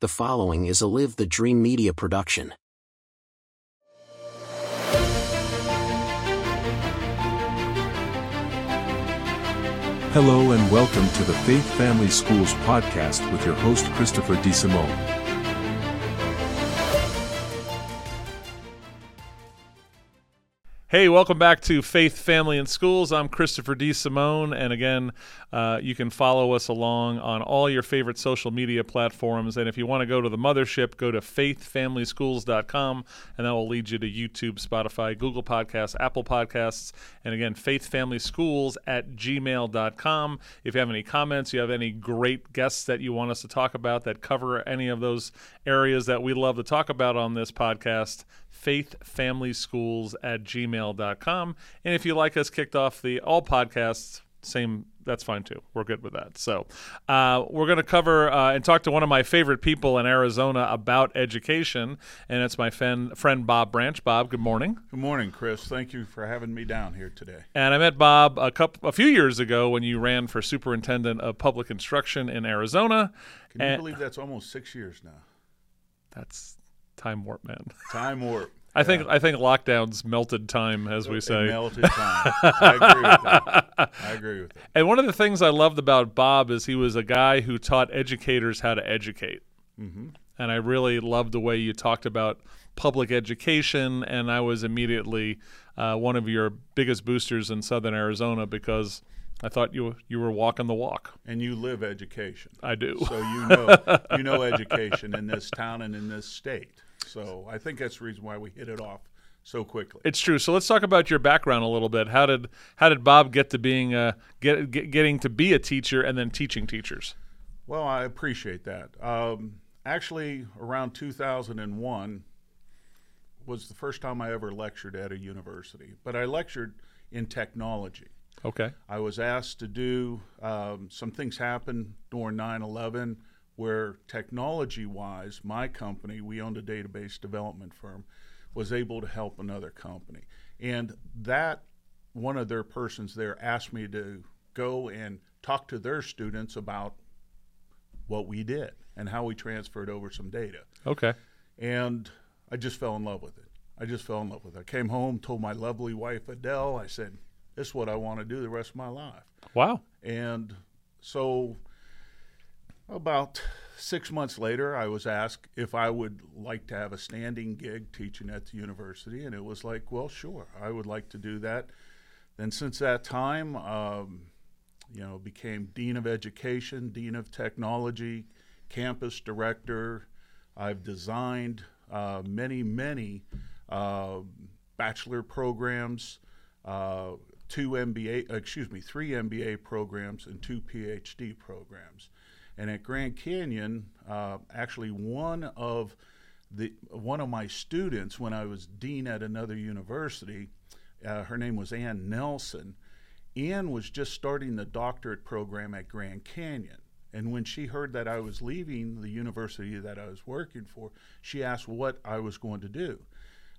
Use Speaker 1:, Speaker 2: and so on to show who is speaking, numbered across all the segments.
Speaker 1: The following is a Live the Dream Media production.
Speaker 2: Hello and welcome to the Faith Family Schools podcast with your host Christopher DeSimone.
Speaker 3: Hey, welcome back to Faith, Family, and Schools. I'm Christopher DeSimone, and again, uh, you can follow us along on all your favorite social media platforms. And if you want to go to the mothership, go to faithfamilyschools.com, and that will lead you to YouTube, Spotify, Google Podcasts, Apple Podcasts, and again, faithfamilyschools at gmail.com. If you have any comments, you have any great guests that you want us to talk about that cover any of those areas that we love to talk about on this podcast, faithfamilyschools at gmail.com. And if you like us kicked off the all podcasts, same that's fine too. We're good with that. So, uh, we're going to cover uh, and talk to one of my favorite people in Arizona about education, and it's my friend, friend Bob Branch. Bob, good morning.
Speaker 4: Good morning, Chris. Thank you for having me down here today.
Speaker 3: And I met Bob a couple, a few years ago when you ran for superintendent of public instruction in Arizona.
Speaker 4: Can you believe that's almost six years now?
Speaker 3: That's time warp, man.
Speaker 4: Time warp.
Speaker 3: I think I think lockdowns melted time, as we say.
Speaker 4: It melted time. I agree with that. I agree with that.
Speaker 3: And one of the things I loved about Bob is he was a guy who taught educators how to educate.
Speaker 4: Mm-hmm.
Speaker 3: And I really loved the way you talked about public education. And I was immediately uh, one of your biggest boosters in Southern Arizona because I thought you you were walking the walk.
Speaker 4: And you live education.
Speaker 3: I do.
Speaker 4: So you know you know education in this town and in this state. So I think that's the reason why we hit it off so quickly.
Speaker 3: It's true. So let's talk about your background a little bit. How did how did Bob get to being a get, get getting to be a teacher and then teaching teachers?
Speaker 4: Well, I appreciate that. Um, actually, around 2001 was the first time I ever lectured at a university, but I lectured in technology.
Speaker 3: Okay.
Speaker 4: I was asked to do um, some things happened during 9 11 where technology wise, my company, we owned a database development firm, was able to help another company. And that one of their persons there asked me to go and talk to their students about what we did and how we transferred over some data.
Speaker 3: Okay.
Speaker 4: And I just fell in love with it. I just fell in love with it. I came home, told my lovely wife Adele, I said, This is what I want to do the rest of my life.
Speaker 3: Wow.
Speaker 4: And so about six months later, I was asked if I would like to have a standing gig teaching at the university, and it was like, well, sure, I would like to do that. Then, since that time, um, you know, became dean of education, dean of technology, campus director. I've designed uh, many, many uh, bachelor programs, uh, two MBA, excuse me, three MBA programs, and two PhD programs. And at Grand Canyon, uh, actually, one of the one of my students, when I was dean at another university, uh, her name was Ann Nelson. Ann was just starting the doctorate program at Grand Canyon. And when she heard that I was leaving the university that I was working for, she asked what I was going to do.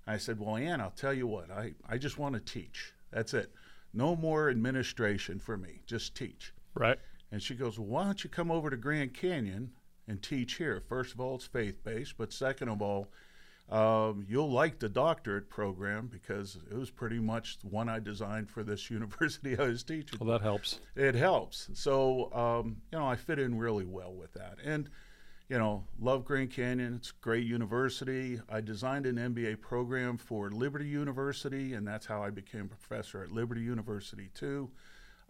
Speaker 4: I said, Well, Ann, I'll tell you what, I, I just want to teach. That's it. No more administration for me, just teach.
Speaker 3: Right.
Speaker 4: And she goes, well, Why don't you come over to Grand Canyon and teach here? First of all, it's faith based, but second of all, um, you'll like the doctorate program because it was pretty much the one I designed for this university I was teaching.
Speaker 3: Well, that helps.
Speaker 4: It helps. So, um, you know, I fit in really well with that. And, you know, love Grand Canyon. It's a great university. I designed an MBA program for Liberty University, and that's how I became a professor at Liberty University, too.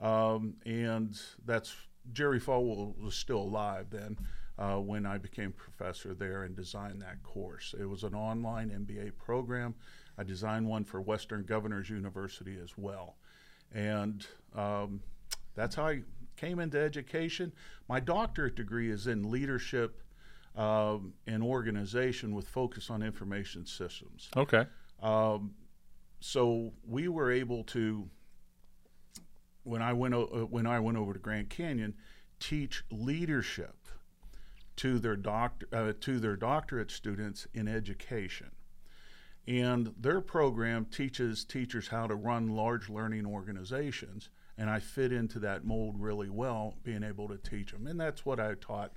Speaker 4: Um, and that's Jerry Falwell was still alive then uh, when I became professor there and designed that course. It was an online MBA program. I designed one for Western Governors University as well. And um, that's how I came into education. My doctorate degree is in leadership um, and organization with focus on information systems.
Speaker 3: Okay.
Speaker 4: Um, so we were able to when I went uh, when I went over to Grand Canyon, teach leadership to their doctor uh, to their doctorate students in education. And their program teaches teachers how to run large learning organizations, and I fit into that mold really well, being able to teach them. And that's what I taught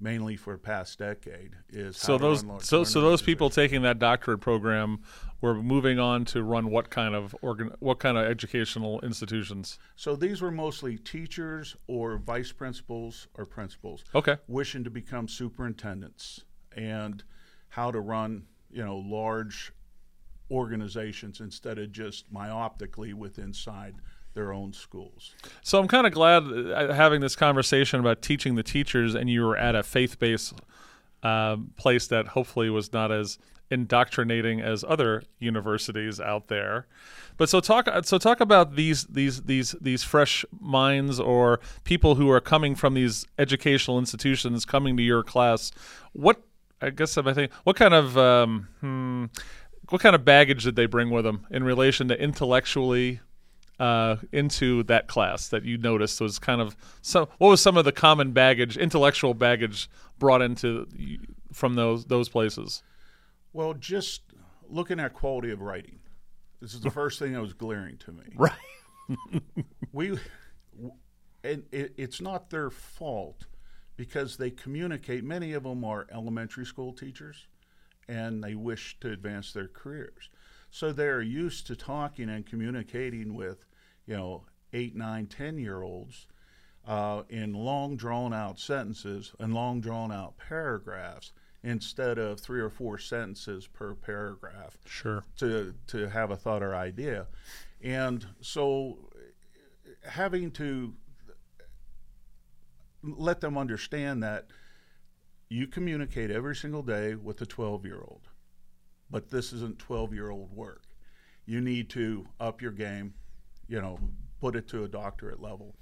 Speaker 4: mainly for the past decade. Is
Speaker 3: So
Speaker 4: how to
Speaker 3: those so so those people taking that doctorate program were moving on to run what kind of organ what kind of educational institutions?
Speaker 4: So these were mostly teachers or vice principals or principals.
Speaker 3: Okay.
Speaker 4: wishing to become superintendents and how to run, you know, large organizations instead of just myopically with inside their own schools.
Speaker 3: So I'm kind of glad uh, having this conversation about teaching the teachers, and you were at a faith-based uh, place that hopefully was not as indoctrinating as other universities out there. But so talk so talk about these these these these fresh minds or people who are coming from these educational institutions coming to your class. What I guess I think what kind of um, hmm, what kind of baggage did they bring with them in relation to intellectually uh, into that class that you noticed was kind of some what was some of the common baggage intellectual baggage brought into from those those places
Speaker 4: Well, just looking at quality of writing. This is the first thing that was glaring to me.
Speaker 3: right
Speaker 4: we and it, it's not their fault because they communicate many of them are elementary school teachers and they wish to advance their careers so they're used to talking and communicating with you know eight nine ten year olds uh, in long drawn out sentences and long drawn out paragraphs instead of three or four sentences per paragraph
Speaker 3: sure.
Speaker 4: to to have a thought or idea, and so having to let them understand that you communicate every single day with a 12 year old, but this isn't 12 year old work. You need to up your game, you know, put it to a doctorate level.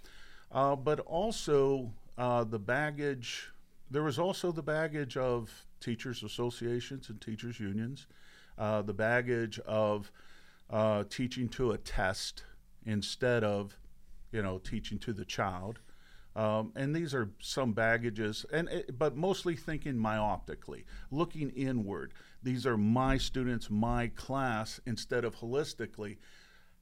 Speaker 4: Uh, but also uh, the baggage, there was also the baggage of teachers' associations and teachers' unions, uh, the baggage of uh, teaching to a test instead of, you know, teaching to the child. Um, and these are some baggages, and but mostly thinking myopically, looking inward. These are my students, my class, instead of holistically.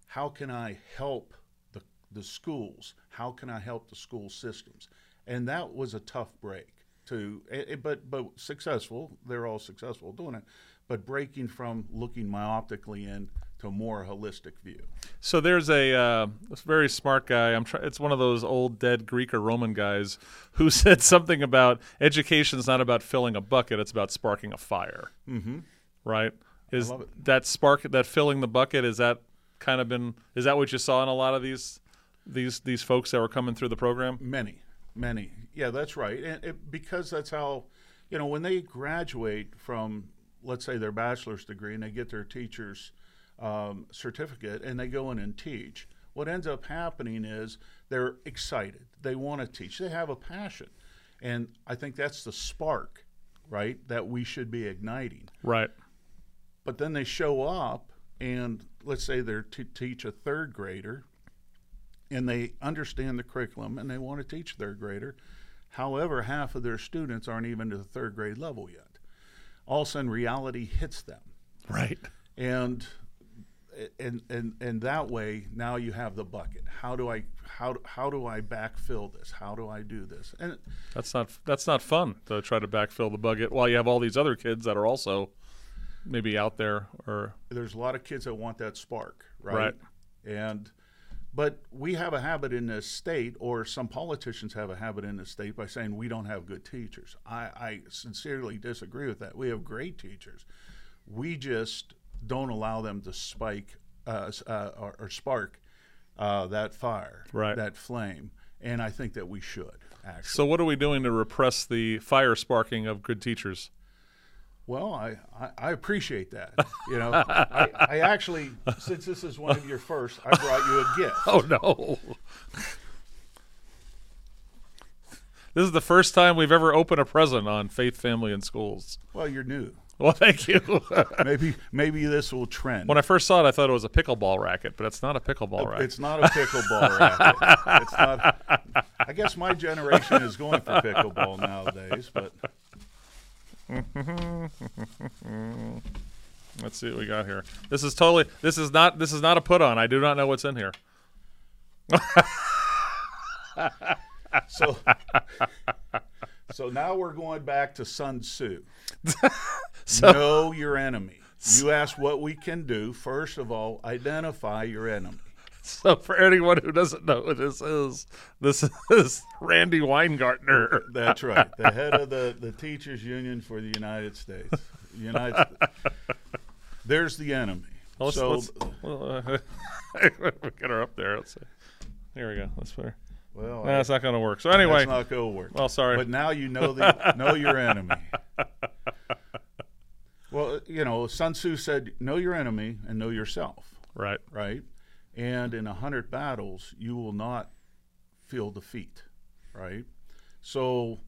Speaker 4: How can I help the the schools? How can I help the school systems? And that was a tough break to, eh, but but successful. They're all successful doing it, but breaking from looking myopically in to a more holistic view.
Speaker 3: so there's a uh, very smart guy i'm try- it's one of those old dead greek or roman guys who said something about education's not about filling a bucket it's about sparking a fire
Speaker 4: Mm-hmm.
Speaker 3: right is that spark that filling the bucket is that kind of been is that what you saw in a lot of these these these folks that were coming through the program
Speaker 4: Many, many. Yeah, that's right. And it, because that's how, you know, when they graduate from, let's say, their bachelor's degree and they get their teacher's um, certificate and they go in and teach, what ends up happening is they're excited. They want to teach. They have a passion. And I think that's the spark, right, that we should be igniting.
Speaker 3: right
Speaker 4: But then they show up, and let's say they're to teach a third grader, and they understand the curriculum and they want to teach third grader. However, half of their students aren't even to the third grade level yet. All of a sudden, reality hits them,
Speaker 3: right
Speaker 4: and and and and that way now you have the bucket. How do I how how do I backfill this? How do I do this? And
Speaker 3: That's not that's not fun to try to backfill the bucket while you have all these other kids that are also maybe out there or
Speaker 4: there's a lot of kids that want that spark, right?
Speaker 3: Right.
Speaker 4: And but we have a habit in this state, or some politicians have a habit in this state by saying we don't have good teachers. I, I sincerely disagree with that. We have great teachers. We just don't allow them to spike uh, uh, or, or spark uh, that fire,
Speaker 3: Right.
Speaker 4: that flame. And I think that we should actually.
Speaker 3: so what are we doing to repress the fire sparking of good teachers
Speaker 4: Well, I, I, I appreciate that. You know, I, I actually, since this is one of your first, I brought you a gift.
Speaker 3: oh no this is the first time we've ever opened a present on faith family and schools
Speaker 4: Well, you're new.
Speaker 3: well thank you
Speaker 4: Maybe maybe this will trend.
Speaker 3: when i first saw it i thought it was a pickleball racket but it's not a pickleball racket
Speaker 4: It's not a pickleball racket. It's not. I guess my generation is going for pickleball nowadays, but
Speaker 3: let's see what we got here this is totally this is not this is not a put on i do not know what's in here
Speaker 4: so so now we're going back to Sun Tzu.
Speaker 3: So-
Speaker 4: know your enemy. You ask what we can do. First of all, identify your enemy.
Speaker 3: So for anyone who doesn't know who this is, this is Randi Weingarten.
Speaker 4: That's right. The head of the, the teachers union for the United States. United There's the enemy.
Speaker 3: Let's,
Speaker 4: so
Speaker 3: let's, well, uh, get her up there. Let's see. Here we go. Let's put better.
Speaker 4: Well,
Speaker 3: No, it's not going to work. So anyway,
Speaker 4: that's not going to work.
Speaker 3: well, sorry.
Speaker 4: But now you know the know your enemy. Well, you know, Sun Tzu said, "Know your enemy and know yourself."
Speaker 3: right.
Speaker 4: Right, and in a hundred battles, you will not feel defeat. Right, so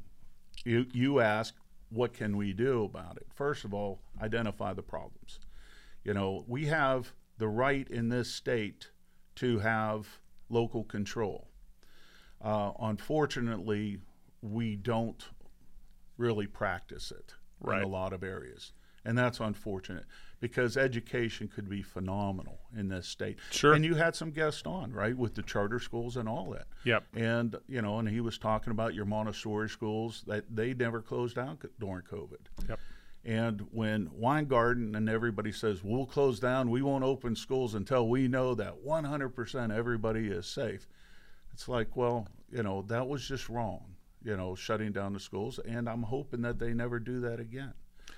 Speaker 4: you you ask, what can we do about it? First of all, identify the problems. You know, we have the right in this state to have local control. Uh, unfortunately, we don't really practice it
Speaker 3: Right.
Speaker 4: in a lot of areas. And that's unfortunate because education could be phenomenal in this state.
Speaker 3: Sure.
Speaker 4: And you had some guests on, right, with the charter schools and all that.
Speaker 3: Yep.
Speaker 4: And, you know, and he was talking about your Montessori schools that they never closed down during COVID.
Speaker 3: Yep.
Speaker 4: And when Weingarten and everybody says, we'll close down, we won't open schools until we know that 100% everybody is safe, it's like, well, you know, that was just wrong, you know, shutting down the schools. And I'm hoping that they never do that again.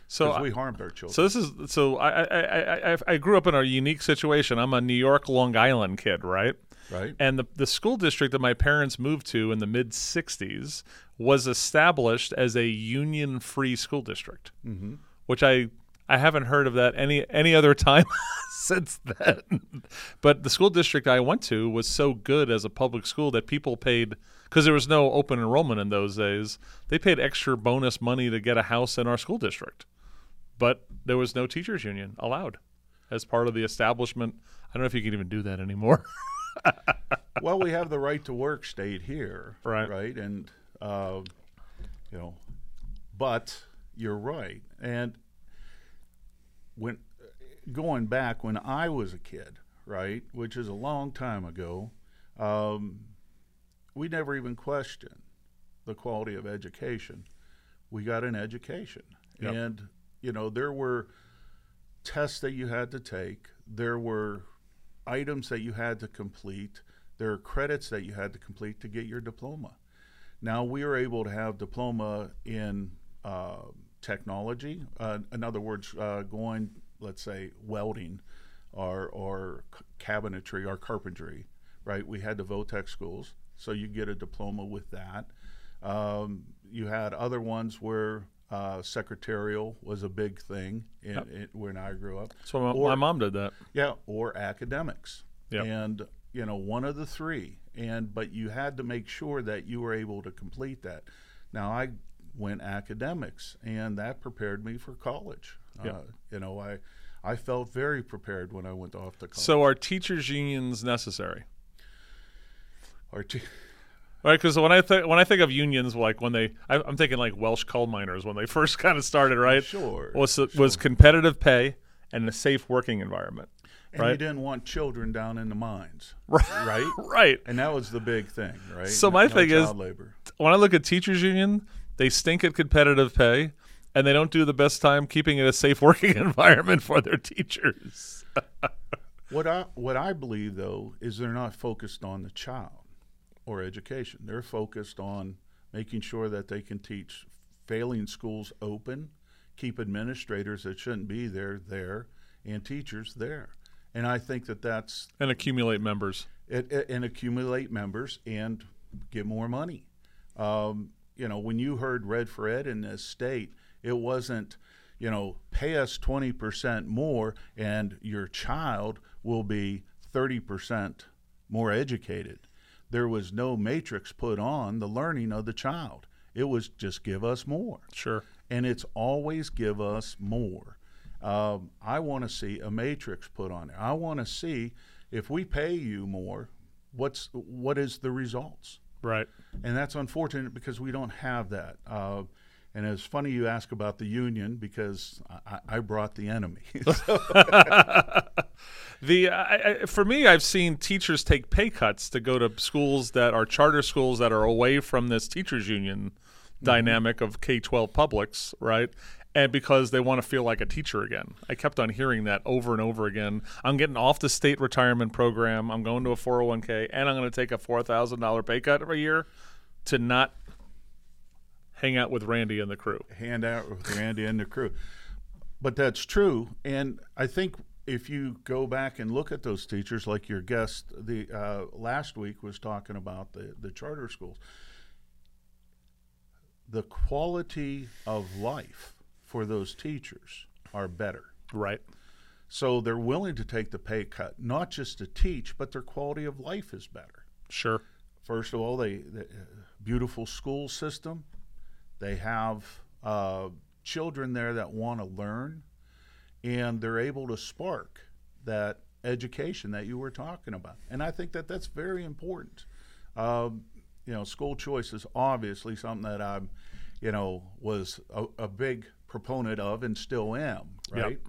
Speaker 3: So
Speaker 4: we harmed our children.
Speaker 3: So this is so I I, I I grew up in a unique situation. I'm a New York, Long Island kid, right?
Speaker 4: right?
Speaker 3: And the the school district that my parents moved to in the mid '60s was established as a union-free school district, mm-hmm. which I I haven't heard of that any any other time since then. but the school district I went to was so good as a public school that people paid because there was no open enrollment in those days. They paid extra bonus money to get a house in our school district but there was no teachers union allowed as part of the establishment. I don't know if you can even do that anymore.
Speaker 4: well, we have the right to work state here,
Speaker 3: Right.
Speaker 4: Right, and uh, you know, but you're right. And when going back when I was a kid, right, which is a long time ago, um, we never even questioned the quality of education. We got an education,
Speaker 3: Yep.
Speaker 4: and you know there were tests that you had to take. There were items that you had to complete. There are credits that you had to complete to get your diploma. Now we are able to have diploma in uh, technology. Uh, in other words, uh, going, let's say, welding or, or cabinetry or carpentry, right? We had the VOTEC schools, so you get a diploma with that. Um, you had other ones where uh, secretarial was a big thing in, in, when I grew up.
Speaker 3: So my,
Speaker 4: Or-
Speaker 3: my mom did that.
Speaker 4: Yeah, or academics.
Speaker 3: Yep.
Speaker 4: And you know, one of the three. And but you had to make sure that you were able to complete that. Now I went academics, and that prepared me for college.
Speaker 3: Yep.
Speaker 4: Uh, you know, I I felt very prepared when I went off to college.
Speaker 3: So are teachers unions necessary?
Speaker 4: Or t-
Speaker 3: Right, because when I think when I think of unions, like when they, I, I'm thinking like Welsh coal miners when they first kind of started, right?
Speaker 4: Sure,
Speaker 3: Was was competitive pay and a safe working environment,
Speaker 4: and
Speaker 3: right?
Speaker 4: you didn't want children down in the mines,
Speaker 3: Right.
Speaker 4: right?
Speaker 3: right.
Speaker 4: And that was the big thing, right?
Speaker 3: So
Speaker 4: No-
Speaker 3: my
Speaker 4: no
Speaker 3: thing is-
Speaker 4: labor.
Speaker 3: when I look at teachers union, they stink at competitive pay, and they don't do the best time keeping it a safe working environment for their teachers.
Speaker 4: What I what I believe though is they're not focused on the child or education. They're focused on making sure that they can teach failing schools open, keep administrators that shouldn't be there there, and teachers there. And I think that that's
Speaker 3: and accumulate members.
Speaker 4: it, it, and accumulate members and get more money. Um, you know, when you heard Red for Ed in this state, it wasn't, you know, pay us 20% more and your child will be 30% more educated. There was no matrix put on the learning of the child. It was just give us more
Speaker 3: Sure.
Speaker 4: and it's always give us more. Um, I want to see a matrix put on there. I want to see if we pay you more, what's what is the results?
Speaker 3: Right.
Speaker 4: And that's unfortunate because we don't have that. Uh, and it's funny you ask about the union because I, I brought the enemy.
Speaker 3: The I, I, for me, I've seen teachers take pay cuts to go to schools that are charter schools that are away from this teachers union dynamic of K 12 publics, right? And because they want to feel like a teacher again. I kept on hearing that over and over again. I'm getting off the state retirement program. I'm going to a 401k, and I'm going to take a $4,000 pay cut every year to not hang out with Randi and the crew.
Speaker 4: hand out with Randi and the crew. But that's true, and I think if you go back and look at those teachers, like your guest the uh, last week was talking about the the charter schools, the quality of life for those teachers are better.
Speaker 3: Right.
Speaker 4: So they're willing to take the pay cut, not just to teach, but their quality of life is better.
Speaker 3: Sure.
Speaker 4: First of all, they, they beautiful school system. They have uh, children there that want to learn, and they're able to spark that education that you were talking about. And I think that that's very important. Um, you know, school choice is obviously something that I'm, you know, was a, a big proponent of and still am. Right.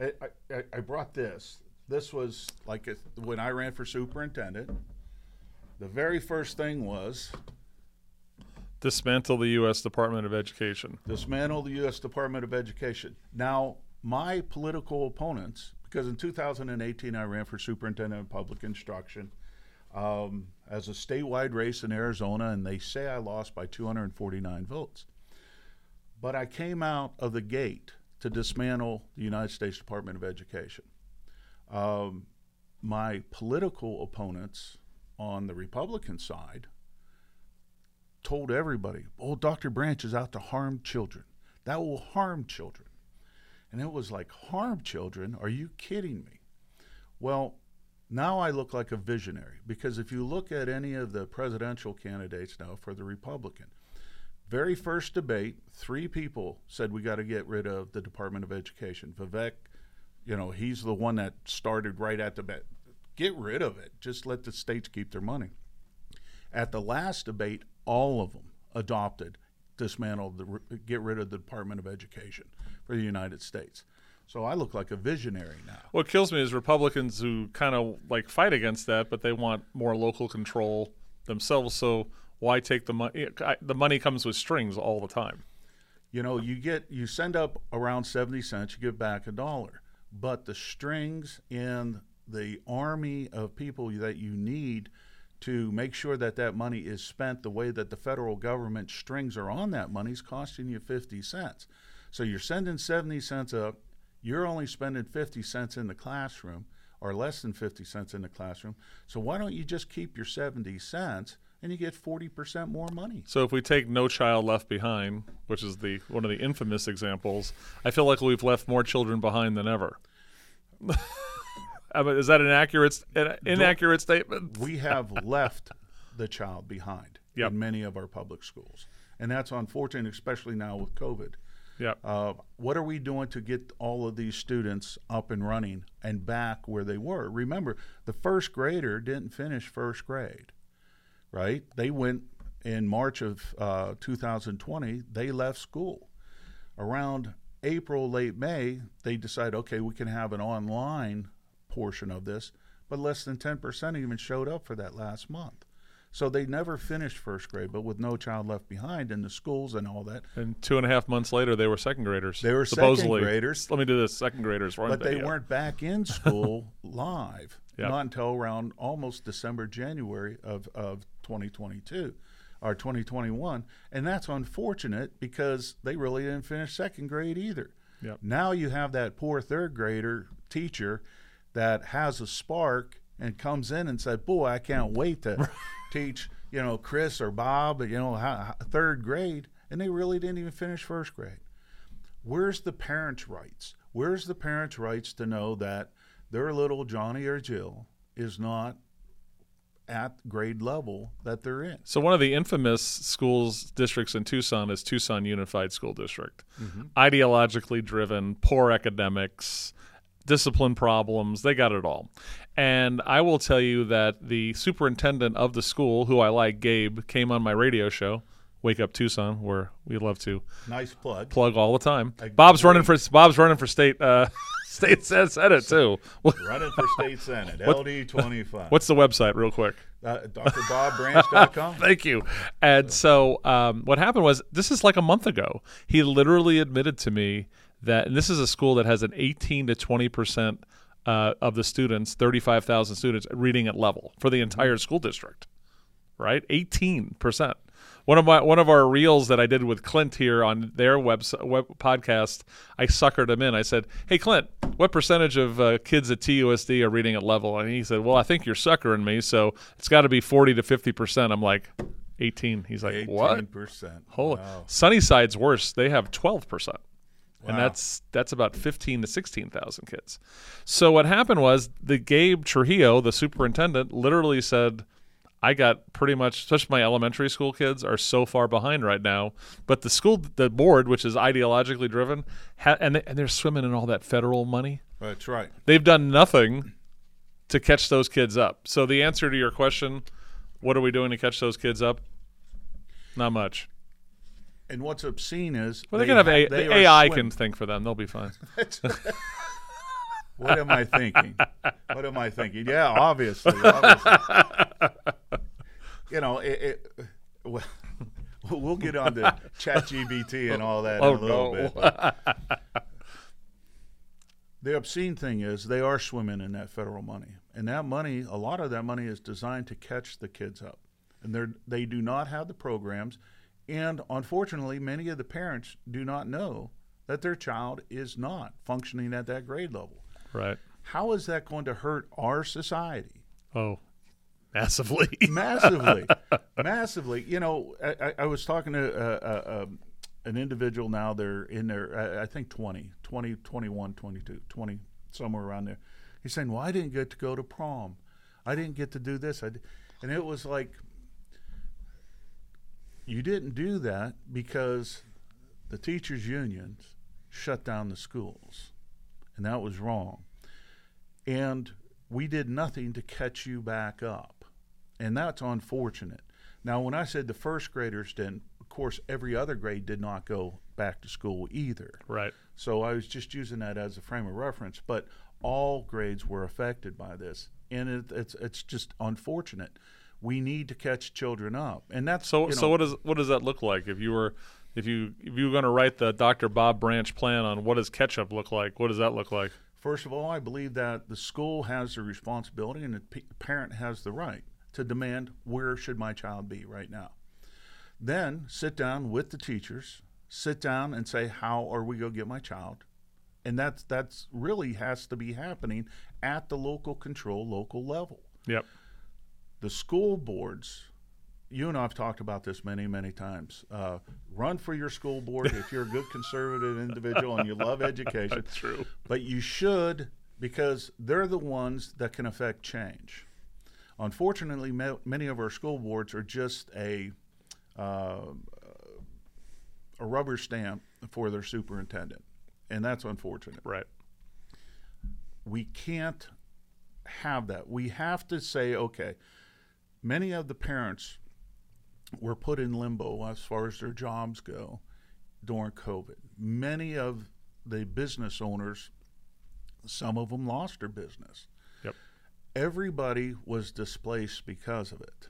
Speaker 4: I, I, I brought this. This was like a, when I ran for superintendent. The very first thing was
Speaker 3: Dismantle the U.S. Department of Education.
Speaker 4: dismantle the U.S. Department of Education. Now, my political opponents, because in 2018 I ran for superintendent of public instruction um, as a statewide race in Arizona, and they say I lost by 249 votes. But I came out of the gate to dismantle the United States Department of Education. Um, my political opponents on the Republican side told everybody, oh, Dr. Branch is out to harm children. That will harm children. And it was like, harm children? Are you kidding me? Well, now I look like a visionary because if you look at any of the presidential candidates now for the Republican, very first debate, three people said we got to get rid of the Department of Education. Vivek, you know, he's the one that started right at the bat. Get rid of it. Just let the states keep their money. At the last debate, all of them adopted dismantle the get rid of the Department of Education for the United States. So I look like a visionary now.
Speaker 3: What kills me is Republicans who kind of like fight against that, but they want more local control themselves. So why take the money? The money comes with strings all the time.
Speaker 4: You know, you get you send up around seventy cents, you give back a dollar, but the strings and the army of people that you need to make sure that that money is spent the way that the federal government strings are on that money is costing you 50 cents. So you're sending 70 cents up, you're only spending 50 cents in the classroom or less than 50 cents in the classroom. So why don't you just keep your 70 cents and you get 40% more money?
Speaker 3: So if we take No Child Left Behind, which is the one of the infamous examples, I feel like we've left more children behind than ever. is that an accurate an inaccurate statement?
Speaker 4: we have left the child behind
Speaker 3: Yep.
Speaker 4: in many of our public schools, and that's unfortunate, especially now with COVID.
Speaker 3: Yeah.
Speaker 4: Uh, what are we doing to get all of these students up and running and back where they were? Remember, the first grader didn't finish first grade, right? They went in March of uh, 2020. They left school around April, late May. They decided, okay, we can have an online portion of this, but less than 10% even showed up for that last month. So they never finished first grade, but with no child left behind in the schools and all that,
Speaker 3: And two and a half months later, they were second graders.
Speaker 4: They were second
Speaker 3: supposedly.
Speaker 4: graders.
Speaker 3: Let me do this. Second graders,
Speaker 4: but they
Speaker 3: Yeah.
Speaker 4: weren't back in school live
Speaker 3: Yep.
Speaker 4: not until around almost December, January of, of 2022 or 2021. And that's unfortunate because they really didn't finish second grade either.
Speaker 3: Yep.
Speaker 4: Now you have that poor third grader teacher that has a spark and comes in and said, "Boy, I can't wait to teach, you know, Chris or Bob, you know, how, third grade," and they really didn't even finish first grade. Where's the parents' rights? Where's the parents' rights to know that their little Johnny or Jill is not at grade level that they're in?
Speaker 3: So one of the infamous schools districts in Tucson is Tucson Unified School District.
Speaker 4: Mm-hmm.
Speaker 3: Ideologically driven, poor academics, discipline problems, they got it all. And I will tell you that the superintendent of the school, who I like, Gabe, came on my radio show, Wake Up Tucson, where we love to
Speaker 4: Nice plug.
Speaker 3: plug all the time. Bob's running for Bob's running for state uh, State senate too.
Speaker 4: Running for state senate, LD twenty five.
Speaker 3: What's the website, real quick?
Speaker 4: uh, DrBobBranch.com?
Speaker 3: Thank you. And so um, what happened was this is like a month ago. He literally admitted to me that, and this is a school that has an 18 to 20 percent uh, of the students, 35,000 students, reading at level for the entire school district. Right, 18 percent. One of my one of our reels that I did with Clint here on their web, web podcast, I suckered him in. I said, "Hey Clint, what percentage of uh, kids at TUSD are reading at level?" And he said, "Well, I think you're suckering me, so it's got to be 40 to 50 percent." I'm like, 18. He's like, "What?"
Speaker 4: percent.
Speaker 3: Holy,
Speaker 4: Wow.
Speaker 3: Sunnyside's worse. They have 12 percent. And that's that's about fifteen to sixteen thousand kids. So what happened was the Gabe Trujillo, the superintendent, literally said, I got pretty much, especially my elementary school kids, are so far behind right now. But the school, the board, which is ideologically driven, ha- and, they, and they're swimming in all that federal money.
Speaker 4: That's right.
Speaker 3: They've done nothing to catch those kids up. So the answer to your question, what are we doing to catch those kids up? Not much.
Speaker 4: And what's obscene is
Speaker 3: Well, they,
Speaker 4: they
Speaker 3: can have a,
Speaker 4: they
Speaker 3: the AI
Speaker 4: swim-
Speaker 3: can think for them. They'll be fine.
Speaker 4: What am I thinking? what am I thinking? Yeah, obviously. obviously. you know, it, it, well, we'll get on to ChatGPT and all that
Speaker 3: Oh,
Speaker 4: in a oh, little
Speaker 3: no.
Speaker 4: bit. but the obscene thing is they are swimming in that federal money, and that money, a lot of that money, is designed to catch the kids up, and they they do not have the programs, and unfortunately, many of the parents do not know that their child is not functioning at that grade level.
Speaker 3: Right.
Speaker 4: How is that going to hurt our society?
Speaker 3: Oh, massively.
Speaker 4: massively, massively. You know, I, I- was talking to uh, uh, um, an individual now. They're in their, I- think 20, 20, 21, 22, 20, somewhere around there. He's saying, "Well, I didn't get to go to prom. I didn't get to do this." I, d-" and it was like, you didn't do that because the teachers' unions shut down the schools, and that was wrong. And we did nothing to catch you back up. And that's unfortunate. Now, when I said the first graders didn't, of course, every other grade did not go back to school either.
Speaker 3: right.
Speaker 4: So I was just using that as a frame of reference. But all grades were affected by this, and it, it's it's just unfortunate. We need to catch children up, and that's
Speaker 3: So
Speaker 4: you
Speaker 3: so
Speaker 4: know,
Speaker 3: what does what does that look like if you were if you if you were going to write the Dr. Bob Branch plan on what does ketchup look like? What does that look like?
Speaker 4: First of all, I believe that the school has the responsibility and the p- parent has the right to demand where should my child be right now. Then sit down with the teachers, sit down and say how are we going to get my child? And that's that's really has to be happening at the local control local level.
Speaker 3: Yep.
Speaker 4: The school boards you and I've talked about this many, many times. Uh, run for your school board if you're a good conservative individual and you love education.
Speaker 3: That's true.
Speaker 4: But you should because they're the ones that can affect change. Unfortunately, ma- many of our school boards are just a uh, a rubber stamp for their superintendent, and that's unfortunate.
Speaker 3: Right.
Speaker 4: We can't have that. We have to say, okay, many of the parents were put in limbo as far as their jobs go during COVID. Many of the business owners, some of them lost their business.
Speaker 3: Yep.
Speaker 4: Everybody was displaced because of it.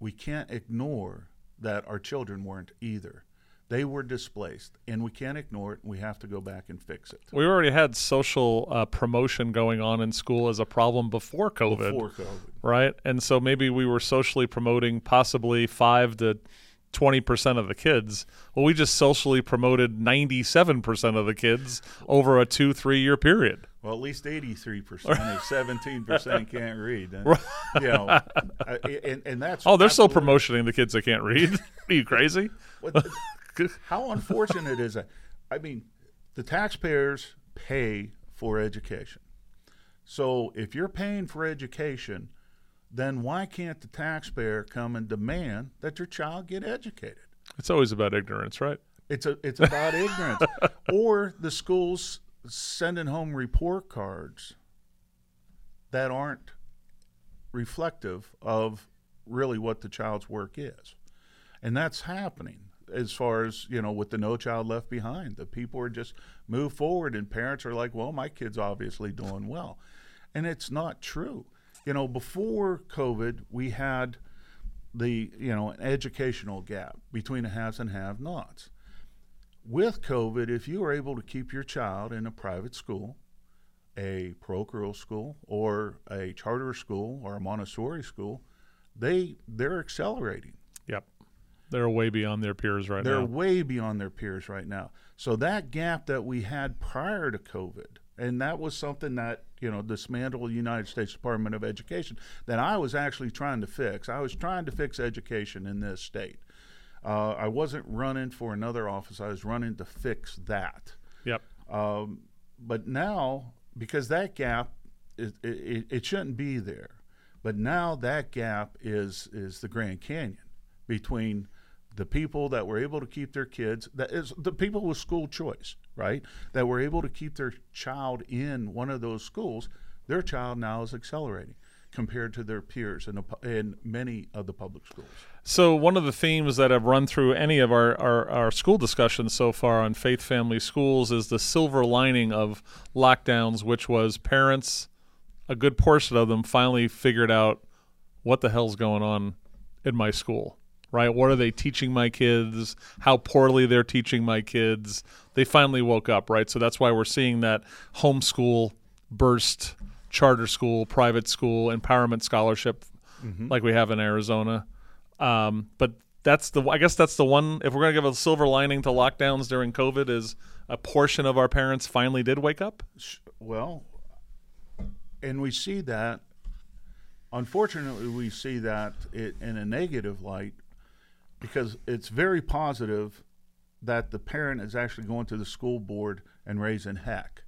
Speaker 4: We can't ignore that our children weren't either. They were displaced, and we can't ignore it. We have to go back and fix it.
Speaker 3: We already had social uh, promotion going on in school as a problem before COVID,
Speaker 4: Before COVID.
Speaker 3: right? And so maybe we were socially promoting possibly five to twenty percent of the kids. Well, we just socially promoted ninety-seven percent of the kids over a two, three-year period.
Speaker 4: Well, at least eighty-three percent if seventeen percent can't read. Then, you know, and, and that's
Speaker 3: Oh, they're still promoting the kids that can't read. Are you crazy?
Speaker 4: How unfortunate is that? I mean, the taxpayers pay for education. So if you're paying for education, then why can't the taxpayer come and demand that your child get educated?
Speaker 3: It's always about ignorance, right?
Speaker 4: It's a it's about ignorance. Or the schools sending home report cards that aren't reflective of really what the child's work is. And that's happening. As far as you know with the No Child Left Behind. The people are just move forward, and parents are like, "Well, my kid's obviously doing well," and it's not true. You know, before COVID, we had the you know an educational gap between the haves and have-nots. With COVID, if you are able to keep your child in a private school, a parochial school, or a charter school, or a Montessori school, they they're accelerating.
Speaker 3: They're way beyond their peers right now.
Speaker 4: They're way beyond their peers right now. So that gap that we had prior to COVID, and that was something that you know dismantled the United States Department of Education that I was actually trying to fix. I was trying to fix education in this state. Uh, I wasn't running for another office. I was running to fix that.
Speaker 3: Yep.
Speaker 4: Um, but now, because that gap, is, it, it shouldn't be there. But now that gap is is the Grand Canyon between the people that were able to keep their kids that is the people with school choice right that were able to keep their child in one of those schools their child now is accelerating compared to their peers in, pu- in many of the public schools
Speaker 3: So one of the themes that have run through any of our, our, our school discussions so far on faith family schools is the silver lining of lockdowns, which was parents, a good portion of them finally figured out what the hell's going on in my school. Right? What are they teaching my kids? How poorly they're teaching my kids? They finally woke up, right? So that's why we're seeing that homeschool burst, charter school, private school, empowerment scholarship like we have in Arizona. Um, but that's the I guess that's the one. If we're gonna give a silver lining to lockdowns during COVID, is a portion of our parents finally did wake up.
Speaker 4: Well, and we see that. Unfortunately, we see that it, in a negative light because it's very positive that the parent is actually going to the school board and raising heck.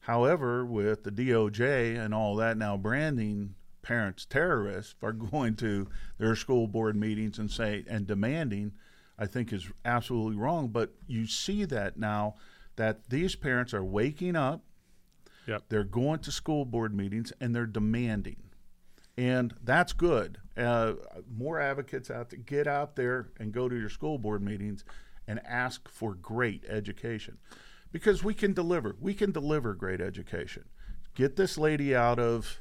Speaker 4: However, with the DOJ and all that now branding parents terrorists are going to their school board meetings and say and demanding, I think is absolutely wrong. But you see that now that these parents are waking up
Speaker 3: Yep.
Speaker 4: they're going to school board meetings and they're demanding. And that's good. Uh, more advocates out there, get out there and go to your school board meetings and ask for great education. Because we can deliver. We can deliver great education. Get this lady out of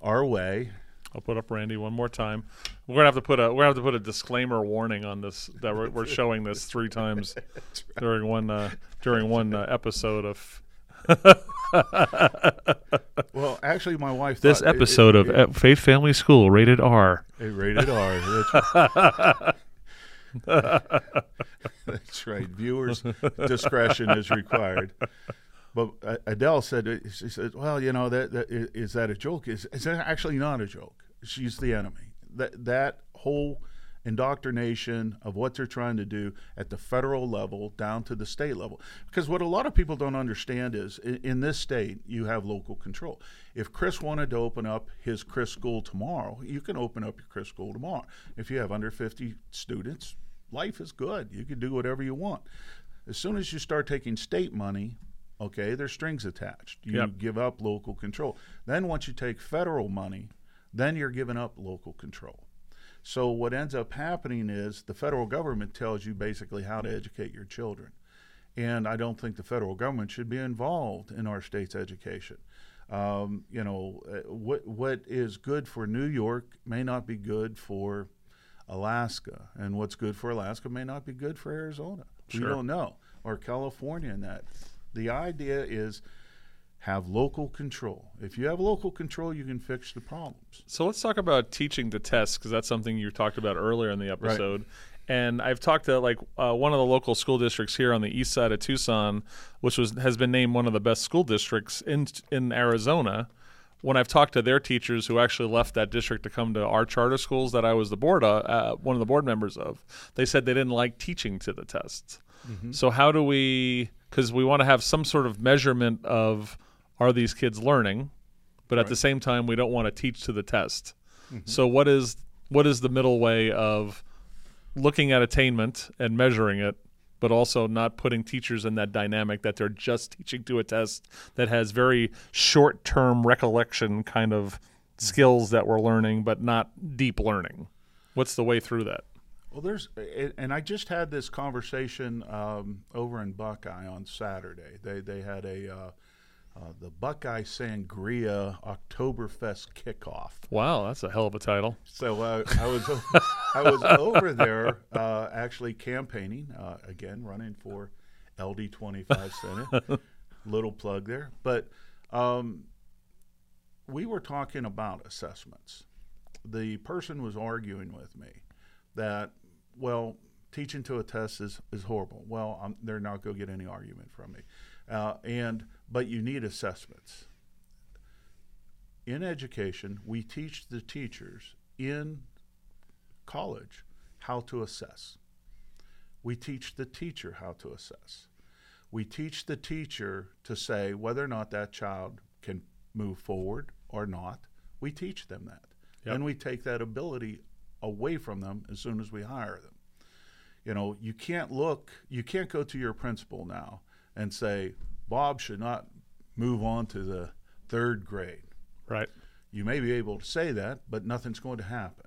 Speaker 4: our way.
Speaker 3: I'll put up Randi one more time. We're gonna have to put a we're gonna have to put a disclaimer warning on this that we're, we're showing this three times during one uh, during one uh, episode of
Speaker 4: Well, actually, my wife.
Speaker 3: this
Speaker 4: thought it-
Speaker 3: episode
Speaker 4: it,
Speaker 3: of
Speaker 4: it,
Speaker 3: Faith Family School rated R.
Speaker 4: it rated R. That's, that's right. Viewers' discretion is required. But uh, Adele said, uh, she said, well, you know, that, that is, that a joke? Is is that actually not a joke? She's the enemy. That that whole indoctrination of what they're trying to do at the federal level down to the state level. Because what a lot of people don't understand is in, in this state, you have local control. If Chris wanted to open up his Chris school tomorrow, you can open up your Chris school tomorrow. If you have under 50 students, life is good. You can do whatever you want. As soon as you start taking state money, okay, there's strings attached. You
Speaker 3: Yep.
Speaker 4: give up local control. Then once you take federal money, then you're giving up local control. So what ends up happening is the federal government tells you basically how to educate your children. And I don't think the federal government should be involved in our state's education. Um, you know, uh, what what is good for New York may not be good for Alaska, and what's good for Alaska may not be good for Arizona. We don't know, or California. And that the idea is have local control. If you have local control, you can fix the problems.
Speaker 3: So let's talk about teaching the test because that's something you talked about earlier in the episode. And I've talked to like uh, one of the local school districts here on the east side of Tucson, which was has been named one of the best school districts in in Arizona. When I've talked to their teachers who actually left that district to come to our charter schools that I was the board uh, uh, one of the board members of, they said they didn't like teaching to the tests. So how do we? Because we want to have some sort of measurement of are these kids learning, but at the same time we don't want to teach to the test. So what is what is the middle way of looking at attainment and measuring it, but also not putting teachers in that dynamic that they're just teaching to a test that has very short term recollection kind of skills that we're learning, but not deep learning. What's the way through that?
Speaker 4: Well, there's, and I just had this conversation um, over in Buckeye on Saturday. They they had a uh, uh, the Buckeye Sangria Oktoberfest kickoff.
Speaker 3: Wow, that's a hell of a title.
Speaker 4: So uh, I was I was over there uh, actually campaigning uh, again, running for LD twenty five Senate. Little plug there, but um, we were talking about assessments. The person was arguing with me that well, teaching to a test is is horrible. Well, i they're not going to get any argument from me, uh, and but you need assessments in education, we teach the teachers in college how to assess. We teach the teacher how to assess. We teach the teacher to say whether or not that child can move forward or not. We teach them that.
Speaker 3: Yep.
Speaker 4: And we take that ability away from them as soon as we hire them. You know, you can't look, you can't go to your principal now and say, Bob should not move on to the third grade
Speaker 3: Right.
Speaker 4: you may be able to say that, but nothing's going to happen.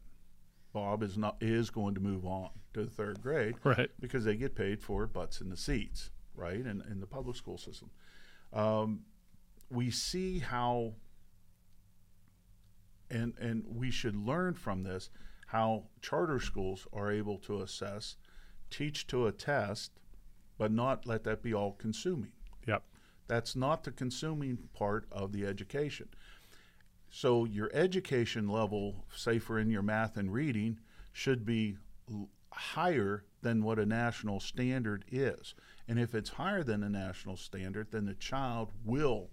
Speaker 4: Bob is not is going to move on to the third grade,
Speaker 3: Right.
Speaker 4: Because they get paid for butts in the seats, right? In in the public school system, um, we see how, and and we should learn from this how charter schools are able to assess, teach to a test, but not let that be all consuming. That's not the consuming part of the education. So your education level, say for in your math and reading, should be higher than what a national standard is. And if it's higher than a national standard, then the child will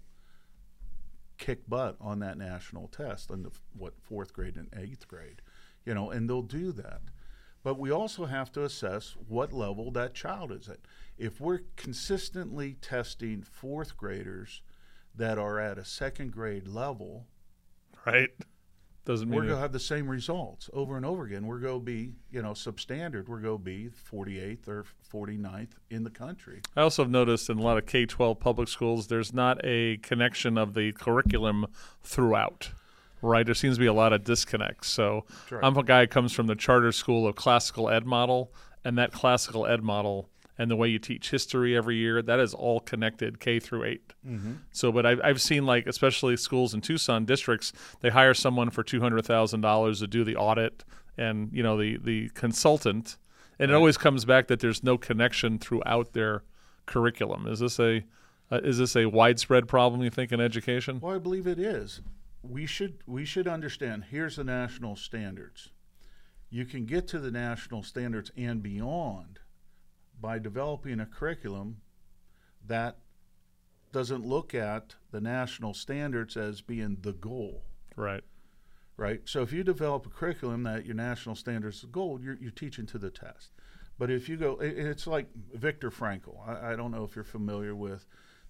Speaker 4: kick butt on that national test in the what fourth grade and eighth grade, you know, and they'll do that. But we also have to assess what level that child is at. If we're consistently testing fourth graders that are at a second grade level,
Speaker 3: Right. Doesn't mean
Speaker 4: we're going to have the same results over and over again. We're going to be, you know, substandard. We're going to be 48th or 49th in the country.
Speaker 3: I also have noticed in a lot of K 12 public schools, there's not a connection of the curriculum throughout. Right, there seems to be a lot of disconnects. So,
Speaker 4: right.
Speaker 3: I'm a guy who comes from the charter school of classical ed model, and that classical ed model and the way you teach history every year, that is all connected K through 8 So, but I've, I've seen like, especially schools in Tucson districts, they hire someone for two hundred thousand dollars to do the audit and you know the the consultant, and it always comes back that there's no connection throughout their curriculum. Is this a uh, is this a widespread problem you think in education?
Speaker 4: Well, I believe it is. We should we should understand. Here's the national standards. You can get to the national standards and beyond by developing a curriculum that doesn't look at the national standards as being the goal.
Speaker 3: Right.
Speaker 4: right? So if you develop a curriculum that your national standards is the goal, you're, you're teaching to the test. But if you go, it, it's like Viktor Frankl. I, I don't know if you're familiar with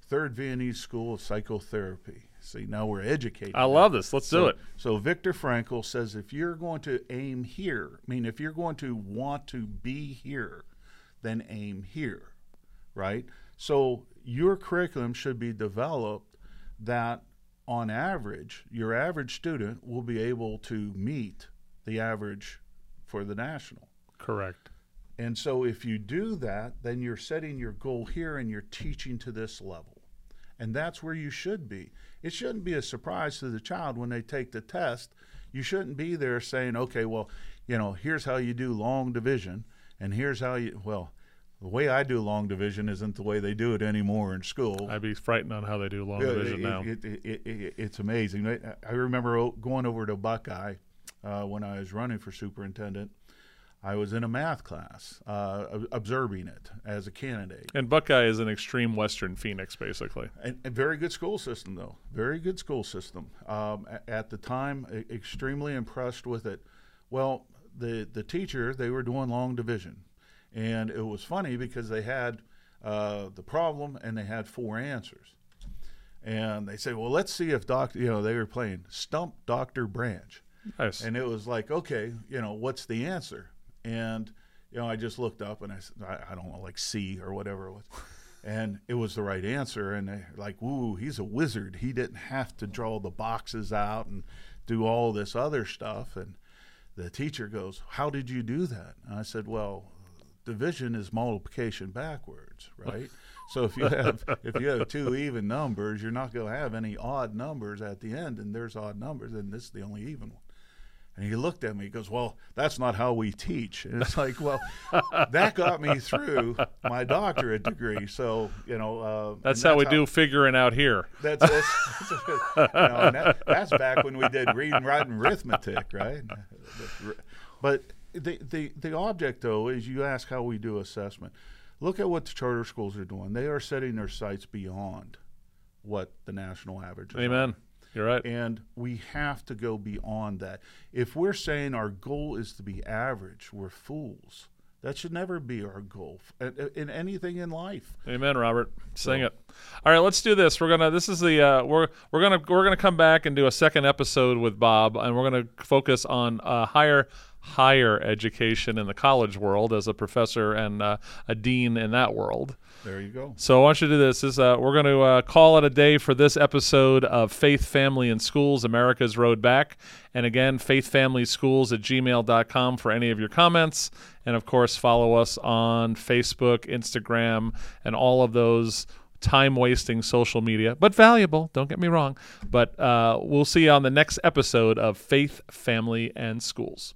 Speaker 4: Third Viennese School of Psychotherapy. See, now we're educating.
Speaker 3: I love this. Let's do it.
Speaker 4: So Viktor Frankl says if you're going to aim here, I mean, if you're going to want to be here, then aim here, right? So your curriculum should be developed that on average, your average student will be able to meet the average for the national.
Speaker 3: Correct.
Speaker 4: And so if you do that, then you're setting your goal here and you're teaching to this level. And that's where you should be. It shouldn't be a surprise to the child when they take the test. You shouldn't be there saying, okay, well, you know, here's how you do long division, and here's how you, well, the way I do long division isn't the way they do it anymore in school.
Speaker 3: I'd be frightened on how they do long
Speaker 4: Yeah,
Speaker 3: division
Speaker 4: it,
Speaker 3: now.
Speaker 4: It, it, it, it, it's amazing. I, I remember going over to Buckeye uh, when I was running for superintendent. I was in a math class, uh, observing it as a candidate.
Speaker 3: and Buckeye is an extreme Western Phoenix, basically.
Speaker 4: And, and very good school system, though. Very good school system. Um, at the time, e- extremely impressed with it. Well, the the teacher they were doing long division, and it was funny because they had uh, the problem and they had four answers, and they said, "Well, let's see if Doctor," you know, they were playing Stump Doctor Branch,
Speaker 3: Nice.
Speaker 4: and it was like, okay, you know, what's the answer? And you know, I just looked up and I said, I, I don't know, like C or whatever it was. And it was the right answer. And they're like, woo, he's a wizard. He didn't have to draw the boxes out and do all this other stuff. And the teacher goes, "How did you do that?" And I said, "Well, division is multiplication backwards, right?" So if you have if you have two even numbers, you're not going to have any odd numbers at the end, and there's odd numbers, and this is the only even one. And he looked at me. He goes, "Well, that's not how we teach." And it's like, well, that got me through my doctorate degree. So you know, uh,
Speaker 3: that's, how we do figuring out here.
Speaker 4: That's that's, that's, you know, that, that's back when we did reading, writing, arithmetic, right? But the the the object though is you ask how we do assessment. Look at what the charter schools are doing. They are setting their sights beyond what the national average is.
Speaker 3: Amen. You're right.
Speaker 4: And we have to go beyond that. If we're saying our goal is to be average, we're fools. That should never be our goal in anything in life.
Speaker 3: Amen, Robert. Sing so. it. All right, let's do this. We're gonna. This is the. Uh, we're we're gonna we're gonna come back and do a second episode with Bob, and we're gonna focus on uh, higher higher education in the college world as a professor and uh, a dean in that world.
Speaker 4: There you go.
Speaker 3: So I want you to do this. Is uh, we're going to uh, call it a day for this episode of Faith, Family, and Schools: America's Road Back. And again, faithfamilyschools at gmail.com for any of your comments. And of course, follow us on Facebook, Instagram, and all of those time wasting social media, but valuable. Don't get me wrong. But uh, we'll see you on the next episode of Faith, Family, and Schools.